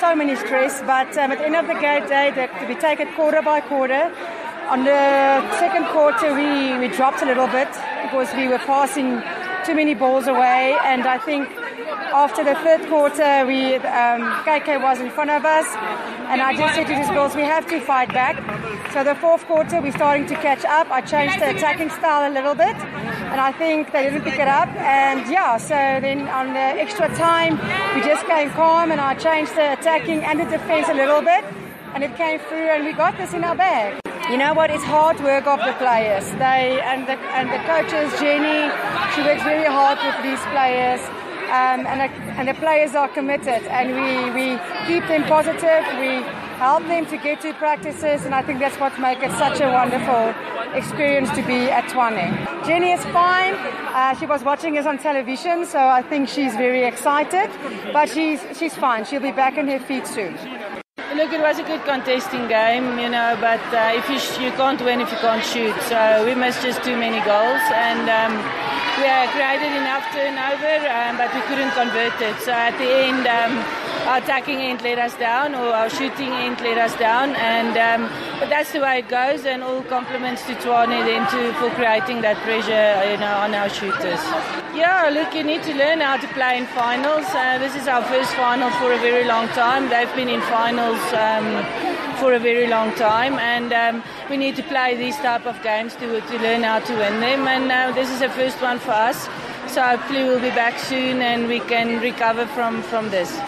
so many stress, but um, at the end of the day, they, we take it quarter by quarter. On the second quarter, we, we dropped a little bit because we were passing too many balls away, and I think after the third quarter, we um, KK was in front of us, and I just said to these girls, we have to fight back. So the fourth quarter, we're starting to catch up. I changed the attacking style a little bit, and I think they didn't pick it up. And yeah, so then on the extra time, we just came calm, and I changed the attacking and the defense a little bit, and it came through, and we got this in our bag. You know what? It's hard work of the players. They and the and the coaches, Jenny, she works very hard with these players um, and, the, and the players are committed and we, we keep them positive. We help them to get to practices and I think that's what makes it such a wonderful experience to be at Tshwane. Jenny is fine. Uh, she was watching us on television so I think she's very excited but she's, she's fine. She'll be back on her feet soon. Look, it was a good contesting game, you know, but uh, if you, sh- you can't win if you can't shoot. So we missed just too many goals and um, we created enough turnover, um, but we couldn't convert it. So at the end, um, our attacking end let us down, or our shooting end let us down, and um, but that's the way it goes. And all compliments to Tshwane then to, for creating that pressure, you know, on our shooters. Yeah, look, you need to learn how to play in finals. Uh, this is our first final for a very long time. They've been in finals um, for a very long time, and um, we need to play these type of games to, to learn how to win them. And uh, this is the first one for us, so hopefully we'll be back soon and we can recover from, from this.